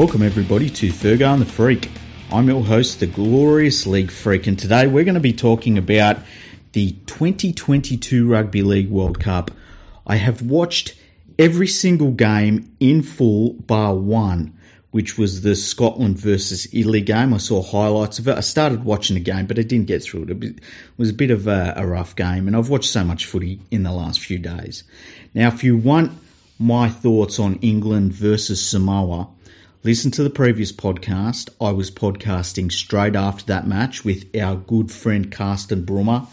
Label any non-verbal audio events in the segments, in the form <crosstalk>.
Welcome everybody to and the Freak. I'm your host, the Glorious League Freak, and today we're going to be talking about the 2022 Rugby League World Cup. I have watched every single game in full bar one, which was the Scotland versus Italy game. I saw highlights of it. I started watching the game, but I didn't get through it. It was a bit of a, a rough game, and I've watched so much footy in the last few days. Now, if you want my thoughts on England versus Samoa, Listen to the previous podcast. I was podcasting straight after that match with our good friend Carsten Brummer,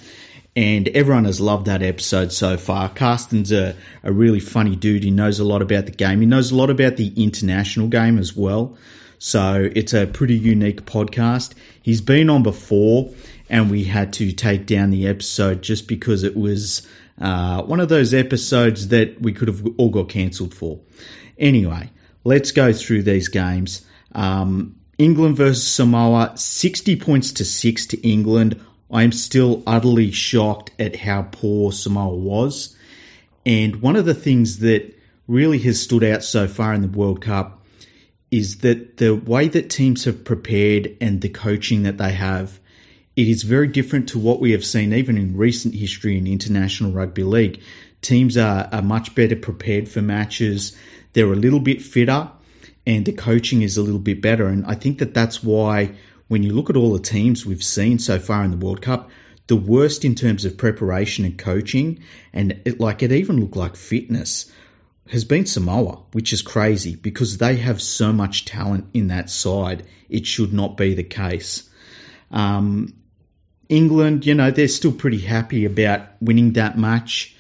and everyone has loved that episode so far. Carsten's a, a really funny dude. He knows a lot about the game. He knows a lot about the international game as well. So it's a pretty unique podcast. He's been on before, and we had to take down the episode just because it was uh, one of those episodes that we could have all got cancelled for. Anyway, let's go through these games. Um, England versus Samoa, 60 points to 6 to England. I'm still utterly shocked at how poor Samoa was. And one of the things that really has stood out so far in the World Cup is that the way that teams have prepared and the coaching that they have, it is very different to what we have seen even in recent history in international rugby league. Teams are, are much better prepared for matches. They're a little bit fitter and the coaching is a little bit better. And I think that that's why when you look at all the teams we've seen so far in the World Cup, the worst in terms of preparation and coaching, and it, like it even looked like fitness, has been Samoa, which is crazy because they have so much talent in that side. It should not be the case. Um, England, you know, they're still pretty happy about winning that match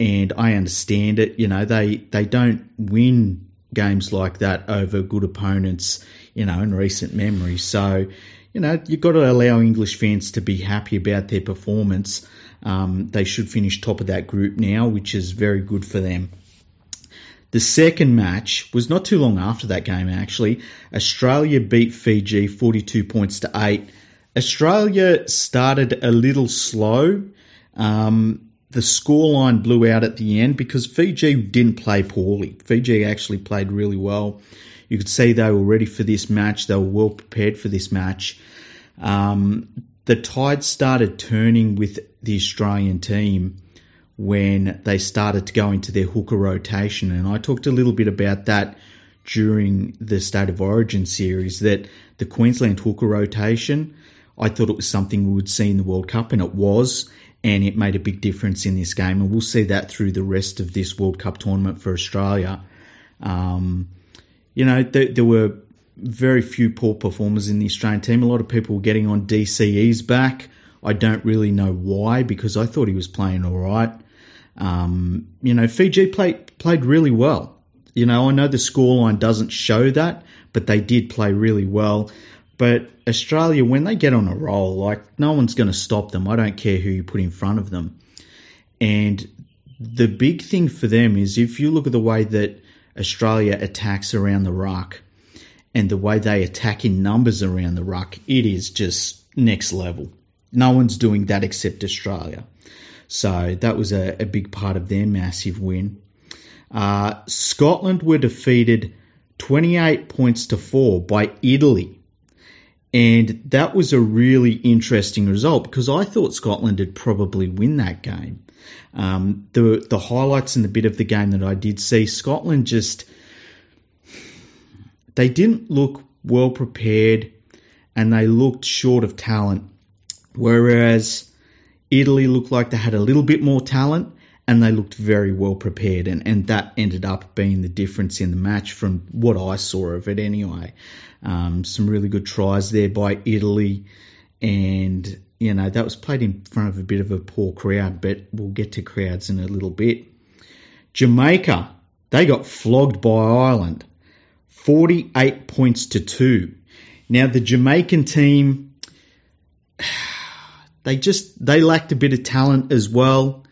and I understand it. You know, they they don't win games like that over good opponents, you know, in recent memory. So, you know, you've got to allow English fans to be happy about their performance. Um, they should finish top of that group now, which is very good for them. The second match was not too long after that game, actually. Australia beat Fiji 42 points to 8. Australia started a little slow. Um, the scoreline blew out at the end because Fiji didn't play poorly. Fiji actually played really well. You could see they were ready for this match. They were well prepared for this match. Um, the tide started turning with the Australian team when they started to go into their hooker rotation. And I talked a little bit about that during the State of Origin series that the Queensland hooker rotation, I thought it was something we would see in the World Cup, and it was and it made a big difference in this game. And we'll see that through the rest of this World Cup tournament for Australia. Um, you know, there, there, were very few poor performers in the Australian team. A lot of people were getting on DCE's back. I don't really know why because I thought he was playing all right. Um, you know, Fiji played played really well. You know, I know the scoreline doesn't show that, but they did play really well. But Australia, when they get on a roll, like no one's going to stop them. I don't care who you put in front of them. And the big thing for them is if you look at the way that Australia attacks around the ruck and the way they attack in numbers around the ruck, it is just next level. No one's doing that except Australia. So that was a, a big part of their massive win. Uh, Scotland were defeated 28 points to 4 by Italy and that was a really interesting result because I thought Scotland had probably win that game. Um, the the highlights and the bit of the game that I did see, Scotland just they didn't look well prepared and they looked short of talent, whereas Italy looked like they had a little bit more talent and they looked very well prepared, and, and that ended up being the difference in the match from what I saw of it anyway. Um, some really good tries there by Italy, and you know that was played in front of a bit of a poor crowd, but we'll get to crowds in a little bit. Jamaica, they got flogged by Ireland, 48 points to two. Now the Jamaican team, <sighs> they just they lacked a bit of talent as well.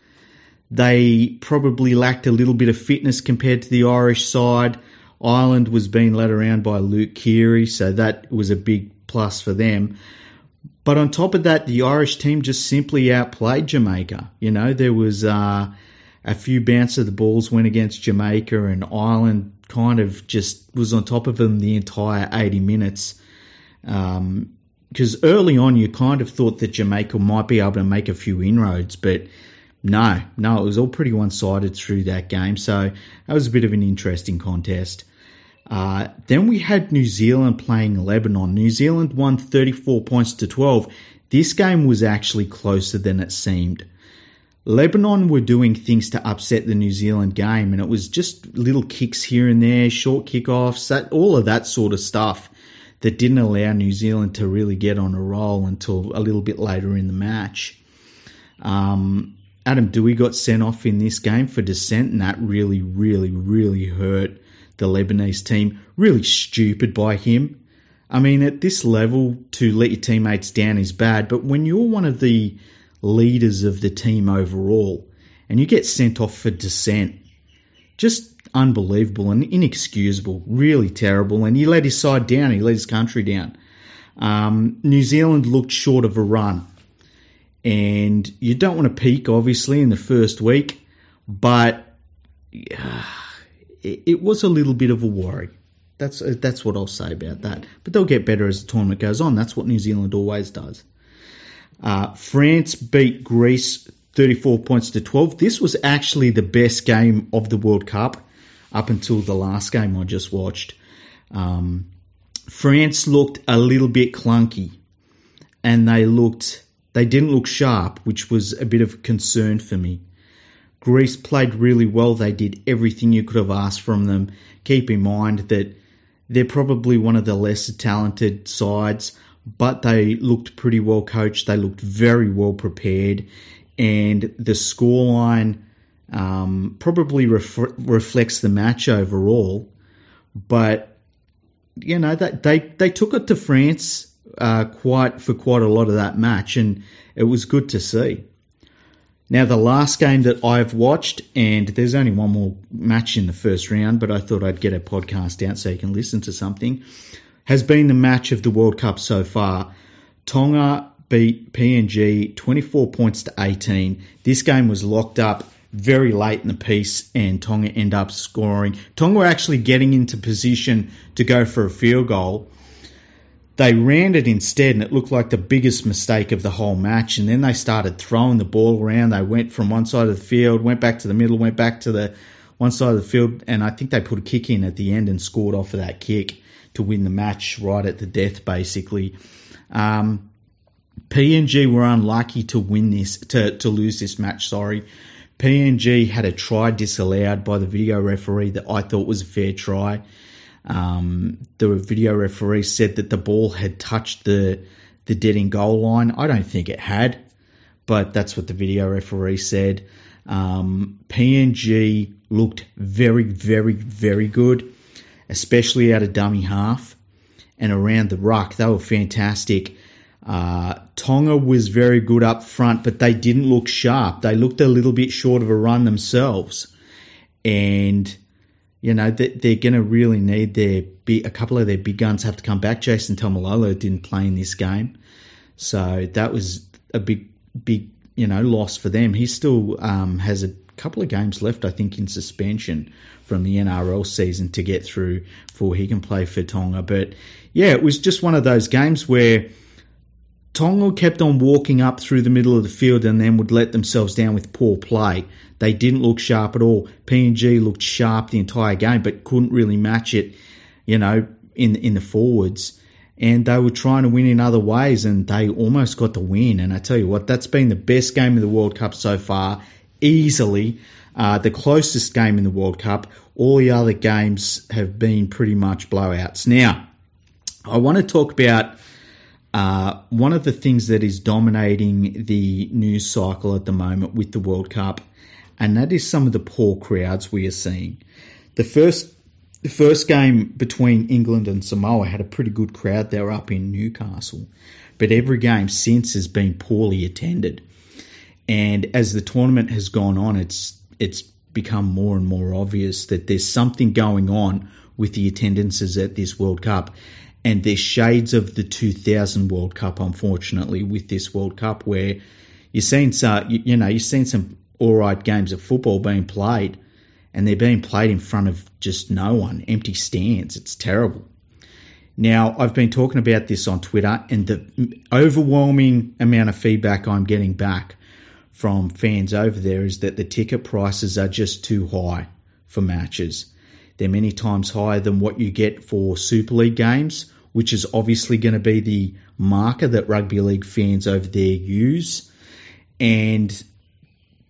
They probably lacked a little bit of fitness compared to the Irish side. Ireland was being led around by Luke Keary, so that was a big plus for them. But on top of that, the Irish team just simply outplayed Jamaica. You know, there was uh, a few bounce of the balls went against Jamaica, and Ireland kind of just was on top of them the entire 80 minutes. Because um, early on, you kind of thought that Jamaica might be able to make a few inroads, but no, no, it was all pretty one sided through that game. So that was a bit of an interesting contest. Uh, then we had New Zealand playing Lebanon. New Zealand won 34 points to 12. This game was actually closer than it seemed. Lebanon were doing things to upset the New Zealand game, and it was just little kicks here and there, short kickoffs, that all of that sort of stuff that didn't allow New Zealand to really get on a roll until a little bit later in the match. Um, Adam Doueihi got sent off in this game for dissent, and that really, really, really hurt the Lebanese team. Really stupid by him. I mean, at this level, to let your teammates down is bad, but when you're one of the leaders of the team overall, and you get sent off for dissent. Just unbelievable and inexcusable, really terrible. And he let his side down, he let his country down. Um, New Zealand looked short of a run. And you don't want to peak, obviously, in the first week, but uh, it, it was a little bit of a worry. That's that's what I'll say about that. But they'll get better as the tournament goes on. That's what New Zealand always does. Uh, France beat Greece 34 points to 12. This was actually the best game of the World Cup up until the last game I just watched. Um, France looked a little bit clunky and they looked they didn't look sharp, which was a bit of concern for me. Greece played really well. They did everything you could have asked from them. Keep in mind that they're probably one of the lesser talented sides but they looked pretty well coached. They looked very well prepared, and the scoreline um, probably ref- reflects the match overall. But you know that they they took it to France uh, quite for quite a lot of that match, and it was good to see. Now, the last game that I've watched, and there's only one more match in the first round, but I thought I'd get a podcast out so you can listen to something has been the match of the World Cup so far. Tonga beat PNG 24 points to 18. This game was locked up very late in the piece and Tonga end up scoring. Tonga were actually getting into position to go for a field goal. They ran it instead and it looked like the biggest mistake of the whole match. And then they started throwing the ball around. They went from one side of the field, went back to the middle, went back to the one side of the field. And I think they put a kick in at the end and scored off of that kick to win the match right at the death, basically. Um, PNG were unlucky to win this, to, to lose this match, sorry. PNG had a try disallowed by the video referee that I thought was a fair try. Um, the video referee said that the ball had touched the the dead in goal line. I don't think it had, but that's what the video referee said. Um, PNG looked very, very, very good especially out of dummy half and around the ruck. They were fantastic. Uh, Tonga was very good up front, but they didn't look sharp. They looked a little bit short of a run themselves. And, you know, they're going to really need their a couple of their big guns have to come back. Jason Taumalolo didn't play in this game. So that was a big, big, you know, loss for them. He still um, has a couple of games left, I think, in suspension from the NRL season to get through before he can play for Tonga. But yeah, it was just one of those games where Tonga kept on walking up through the middle of the field and then would let themselves down with poor play. They didn't look sharp at all. PNG looked sharp the entire game, but couldn't really match it, you know, in in the forwards. And they were trying to win in other ways, and they almost got the win. And I tell you what, that's been the best game of the World Cup so far easily uh, the closest game in the World Cup. All the other games have been pretty much blowouts. Now, I want to talk about uh, one of the things that is dominating the news cycle at the moment with the World Cup, and that is some of the poor crowds we are seeing. The first the first game between England and Samoa had a pretty good crowd. They were up in Newcastle, but every game since has been poorly attended. And as the tournament has gone on, it's it's become more and more obvious that there's something going on with the attendances at this World Cup. And there's shades of the 2000 World Cup, unfortunately, with this World Cup, where you're seeing some, you, you know, you're seeing some all right games of football being played, and they're being played in front of just no one, empty stands. It's terrible. Now, I've been talking about this on Twitter, and the overwhelming amount of feedback I'm getting back from fans over there is that the ticket prices are just too high for matches. They're many times higher than what you get for Super League games, which is obviously going to be the marker that rugby league fans over there use. And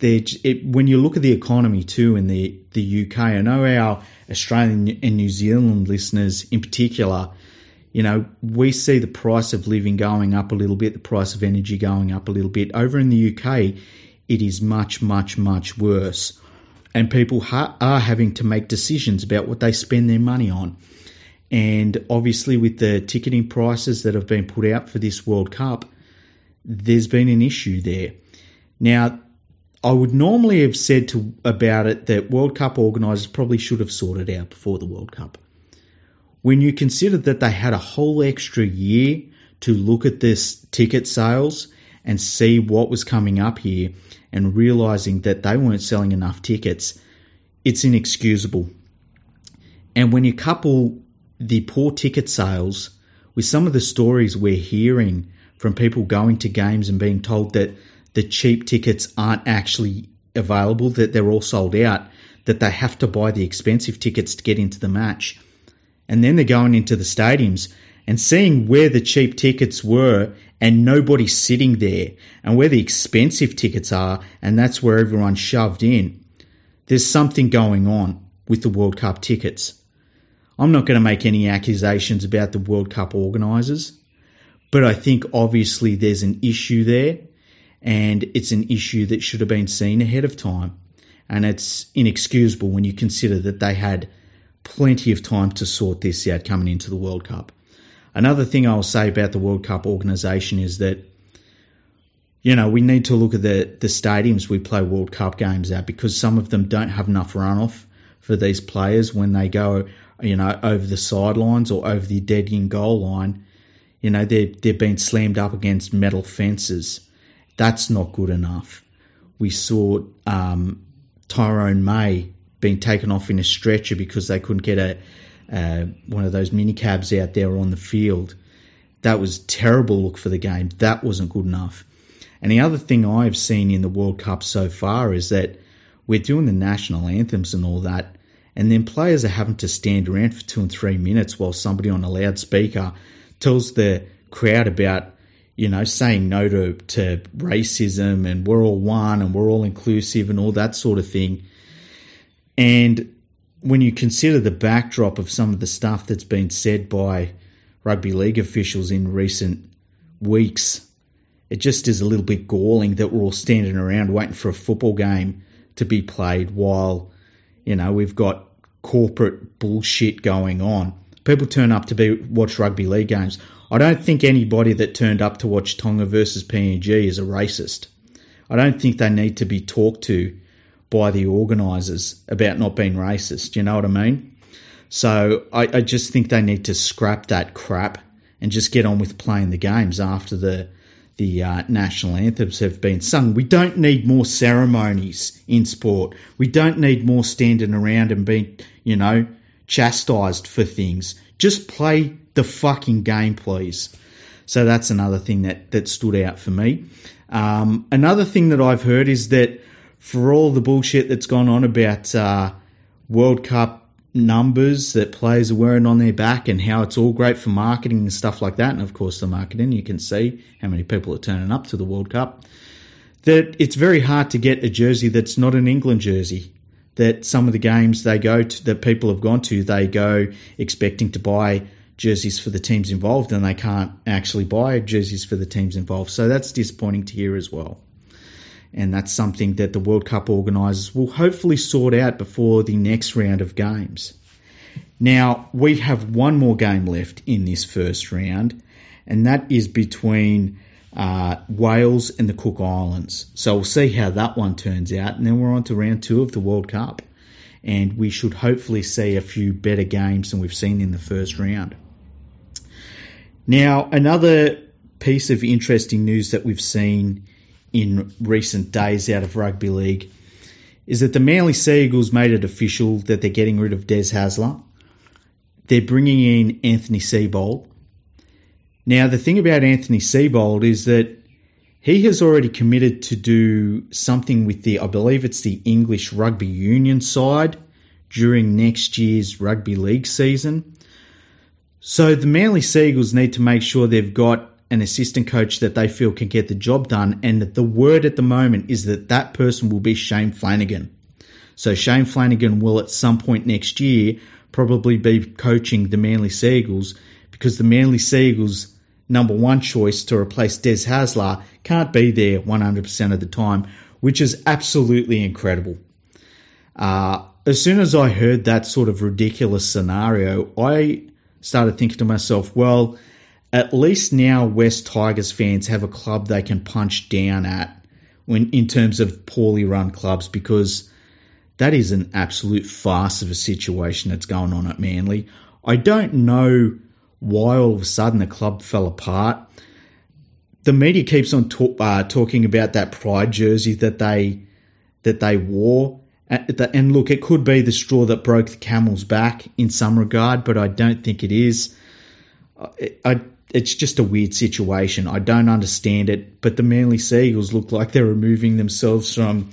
it, when you look at the economy too in the, the UK, I know our Australian and New Zealand listeners in particular you know, we see the price of living going up a little bit, the price of energy going up a little bit. Over in the UK, it is much, much, much worse. And people ha- are having to make decisions about what they spend their money on. And obviously, with the ticketing prices that have been put out for this World Cup, there's been an issue there. Now, I would normally have said to about it that World Cup organisers probably should have sorted out before the World Cup when you consider that they had a whole extra year to look at this ticket sales and see what was coming up here and realizing that they weren't selling enough tickets, it's inexcusable. And when you couple the poor ticket sales with some of the stories we're hearing from people going to games and being told that the cheap tickets aren't actually available, that they're all sold out, that they have to buy the expensive tickets to get into the match and then they're going into the stadiums and seeing where the cheap tickets were and nobody sitting there and where the expensive tickets are and that's where everyone's shoved in. There's something going on with the World Cup tickets. I'm not going to make any accusations about the World Cup organisers, but I think obviously there's an issue there and it's an issue that should have been seen ahead of time. And it's inexcusable when you consider that they had plenty of time to sort this out coming into the World Cup. Another thing I'll say about the World Cup organisation is that, you know, we need to look at the, the stadiums we play World Cup games at because some of them don't have enough runoff for these players when they go, you know, over the sidelines or over the dead in goal line. You know, they're, they're being slammed up against metal fences. That's not good enough. We saw um, Tyrone May being taken off in a stretcher because they couldn't get a uh, one of those mini cabs out there on the field. That was terrible look for the game. That wasn't good enough. And the other thing I've seen in the World Cup so far is that we're doing the national anthems and all that, and then players are having to stand around for two and three minutes while somebody on a loudspeaker tells the crowd about, you know, saying no to, to racism and we're all one and we're all inclusive and all that sort of thing. And when you consider the backdrop of some of the stuff that's been said by rugby league officials in recent weeks, it just is a little bit galling that we're all standing around waiting for a football game to be played while, you know, we've got corporate bullshit going on. People turn up to be watch rugby league games. I don't think anybody that turned up to watch Tonga versus PNG is a racist. I don't think they need to be talked to by the organisers about not being racist. You know what I mean? So I, I, just think they need to scrap that crap and just get on with playing the games after the the uh, national anthems have been sung. We don't need more ceremonies in sport. We don't need more standing around and being, you know, chastised for things. Just play the fucking game, please. So that's another thing that, that stood out for me. Um, another thing that I've heard is that for all the bullshit that's gone on about uh, World Cup numbers that players are wearing on their back and how it's all great for marketing and stuff like that. And of course, the marketing, you can see how many people are turning up to the World Cup. That it's very hard to get a jersey that's not an England jersey. That some of the games they go to, that people have gone to, they go expecting to buy jerseys for the teams involved and they can't actually buy jerseys for the teams involved. So that's disappointing to hear as well and that's something that the World Cup organisers will hopefully sort out before the next round of games. Now, we have one more game left in this first round, and that is between uh, Wales and the Cook Islands. So we'll see how that one turns out, and then we're on to round two of the World Cup. And we should hopefully see a few better games than we've seen in the first round. Now, another piece of interesting news that we've seen in recent days out of rugby league is that the Manly Seagulls made it official that they're getting rid of Des Hasler. They're bringing in Anthony Seibold. Now, the thing about Anthony Seibold is that he has already committed to do something with the, I believe it's the English rugby union side during next year's rugby league season. So the Manly Seagulls need to make sure they've got an assistant coach that they feel can get the job done, and the word at the moment is that that person will be Shane Flanagan. So Shane Flanagan will at some point next year probably be coaching the Manly Seagulls because the Manly Seagulls number one choice to replace Des Hasler can't be there 100% of the time, which is absolutely incredible. Uh, as soon as I heard that sort of ridiculous scenario, I started thinking to myself, well, at least now West Tigers fans have a club they can punch down at when in terms of poorly run clubs because that is an absolute farce of a situation that's going on at Manly. I don't know why all of a sudden the club fell apart. The media keeps on talk, uh, talking about that pride jersey that they that they wore, and look, it could be the straw that broke the camel's back in some regard, but I don't think it is. I, it's just a weird situation. I don't understand it, but the Manly Seagulls look like they're removing themselves from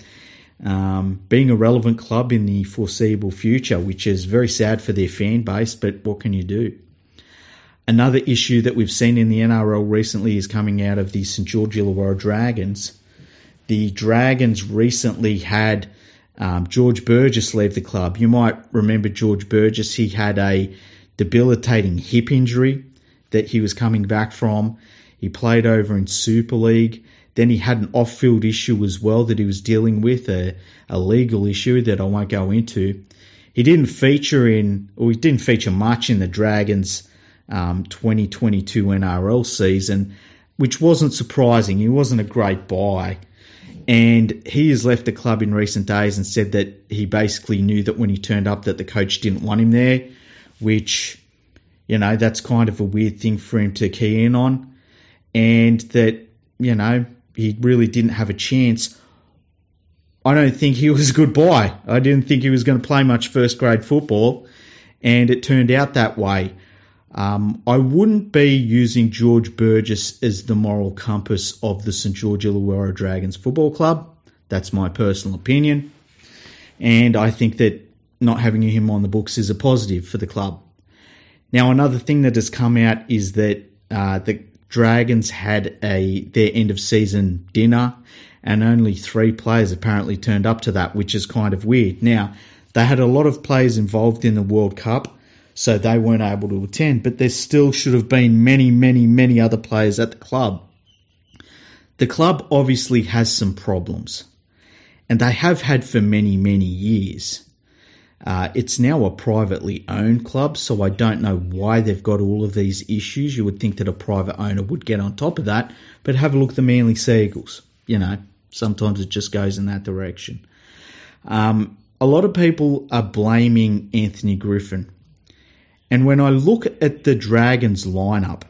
um, being a relevant club in the foreseeable future, which is very sad for their fan base. But what can you do? Another issue that we've seen in the NRL recently is coming out of the St George Illawarra Dragons. The Dragons recently had um, George Burgess leave the club. You might remember George Burgess. He had a debilitating hip injury that he was coming back from. He played over in Super League. Then he had an off field issue as well that he was dealing with, a, a legal issue that I won't go into. He didn't feature in, or he didn't feature much in the Dragons' um, 2022 NRL season, which wasn't surprising. He wasn't a great buy. And he has left the club in recent days and said that he basically knew that when he turned up that the coach didn't want him there, which, you know, that's kind of a weird thing for him to key in on. And that, you know, he really didn't have a chance. I don't think he was a good buy. I didn't think he was going to play much first grade football, and it turned out that way. Um, I wouldn't be using George Burgess as the moral compass of the St George Illawarra Dragons Football Club. That's my personal opinion. And I think that not having him on the books is a positive for the club. Now, another thing that has come out is that uh, the Dragons had a their end of season dinner, and only three players apparently turned up to that, which is kind of weird. Now, they had a lot of players involved in the World Cup, so they weren't able to attend. But there still should have been many, many, many other players at the club. The club obviously has some problems, and they have had for many, many years. Uh, it's now a privately owned club, so I don't know why they've got all of these issues. You would think that a private owner would get on top of that, but have a look at the Manly Seagulls. You know, sometimes it just goes in that direction. Um, a lot of people are blaming Anthony Griffin and when I look at the Dragons lineup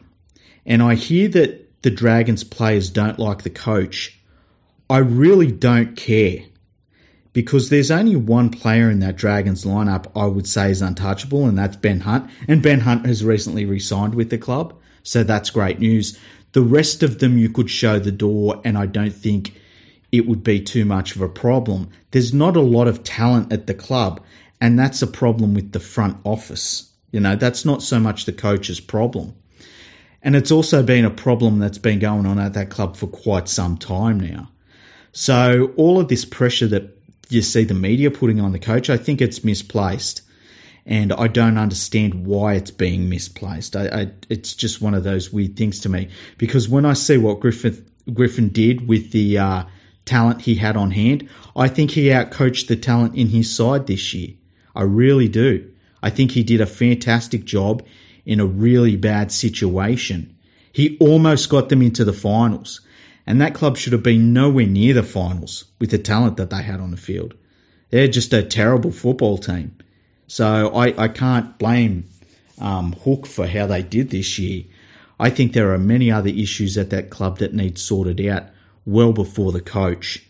and I hear that the Dragons players don't like the coach, I really don't care because there's only one player in that Dragons lineup I would say is untouchable, and that's Ben Hunt. And Ben Hunt has recently re signed with the club, so that's great news. The rest of them you could show the door, and I don't think it would be too much of a problem. There's not a lot of talent at the club, and that's a problem with the front office. You know, that's not so much the coach's problem. And it's also been a problem that's been going on at that club for quite some time now. So all of this pressure that you see the media putting on the coach, I think it's misplaced. And I don't understand why it's being misplaced. I, I, it's just one of those weird things to me. Because when I see what Griffin, did with the uh, talent he had on hand, I think he outcoached the talent in his side this year. I really do. I think he did a fantastic job in a really bad situation. He almost got them into the finals, and that club should have been nowhere near the finals with the talent that they had on the field. They're just a terrible football team. So I, I can't blame um, Hook for how they did this year. I think there are many other issues at that club that need sorted out well before the coach.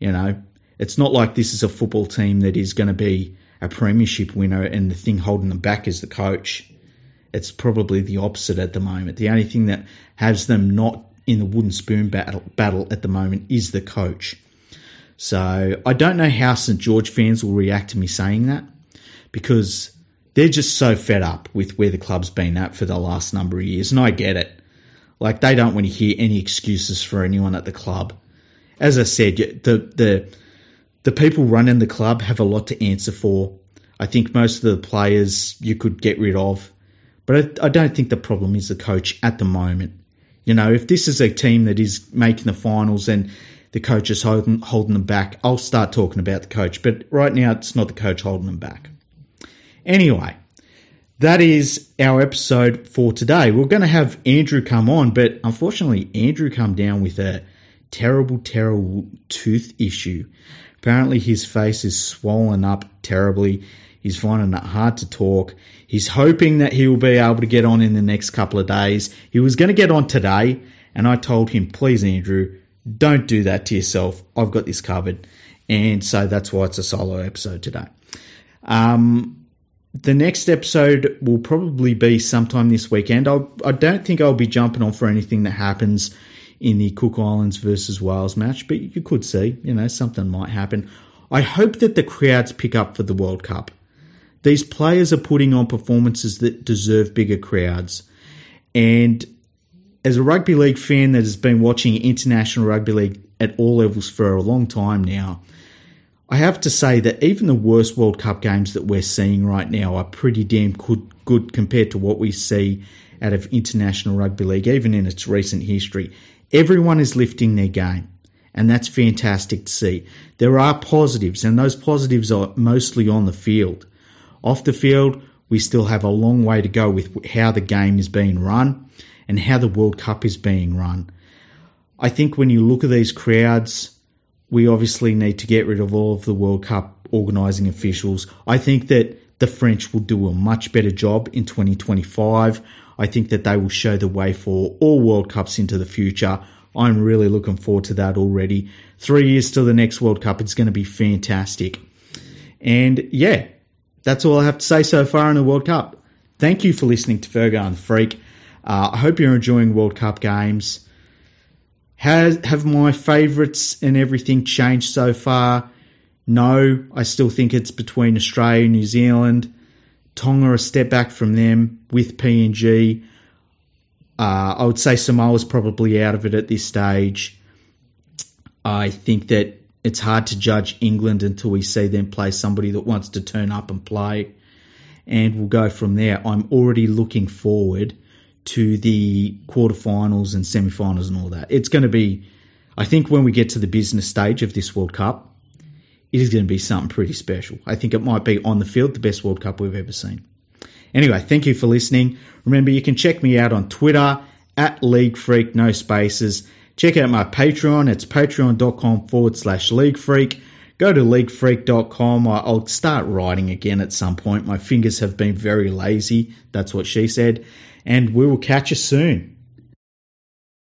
You know, It's not like this is a football team that is going to be a premiership winner and the thing holding them back is the coach. It's probably the opposite at the moment. The only thing that has them not in the wooden spoon battle, battle at the moment is the coach. So I don't know how St George fans will react to me saying that because they're just so fed up with where the club's been at for the last number of years, and I get it. Like they don't want to hear any excuses for anyone at the club. As I said, the the the people running the club have a lot to answer for. I think most of the players you could get rid of, but I, I don't think the problem is the coach at the moment. You know, if this is a team that is making the finals and the coach is holding, holding them back, I'll start talking about the coach. But right now, it's not the coach holding them back. Anyway, that is our episode for today. We're going to have Andrew come on, but unfortunately, Andrew come down with a terrible, terrible tooth issue. Apparently, his face is swollen up terribly. He's finding it hard to talk. He's hoping that he will be able to get on in the next couple of days. He was going to get on today, and I told him, please, Andrew, don't do that to yourself. I've got this covered. And so that's why it's a solo episode today. Um, the next episode will probably be sometime this weekend. I'll, I do not think I'll be jumping on for anything that happens in the Cook Islands versus Wales match, but you could see, you know, something might happen. I hope that the crowds pick up for the World Cup. These players are putting on performances that deserve bigger crowds. And as a rugby league fan that has been watching international rugby league at all levels for a long time now, I have to say that even the worst World Cup games that we're seeing right now are pretty damn good, good compared to what we see out of international rugby league, even in its recent history. Everyone is lifting their game, and that's fantastic to see. There are positives, and those positives are mostly on the field. Off the field, we still have a long way to go with how the game is being run and how the World Cup is being run. I think when you look at these crowds, we obviously need to get rid of all of the World Cup organising officials. I think that the French will do a much better job in 2025. I think that they will show the way for all World Cups into the future. I'm really looking forward to that already. Three years to the next World Cup, it's going to be fantastic. And yeah, that's all I have to say so far in the World Cup. Thank you for listening to Fergo and the Freak. Uh, I hope you're enjoying World Cup games. Has, have my favourites and everything changed so far? No, I still think it's between Australia and New Zealand. Tonga a step back from them with PNG. Uh, I would say Samoa's probably out of it at this stage. I think that it's hard to judge England until we see them play somebody that wants to turn up and play. And we'll go from there. I'm already looking forward to the quarterfinals and semi-finals and all that. It's going to be, I think, when we get to the business stage of this World Cup, it is going to be something pretty special. I think it might be on the field the best World Cup we've ever seen. Anyway, thank you for listening. Remember, you can check me out on Twitter at League Freak, no spaces. Check out my Patreon. It's patreon.com forward slash League Freak. Go to leaguefreak.com. I'll start writing again at some point. My fingers have been very lazy. That's what she said and we will catch you soon.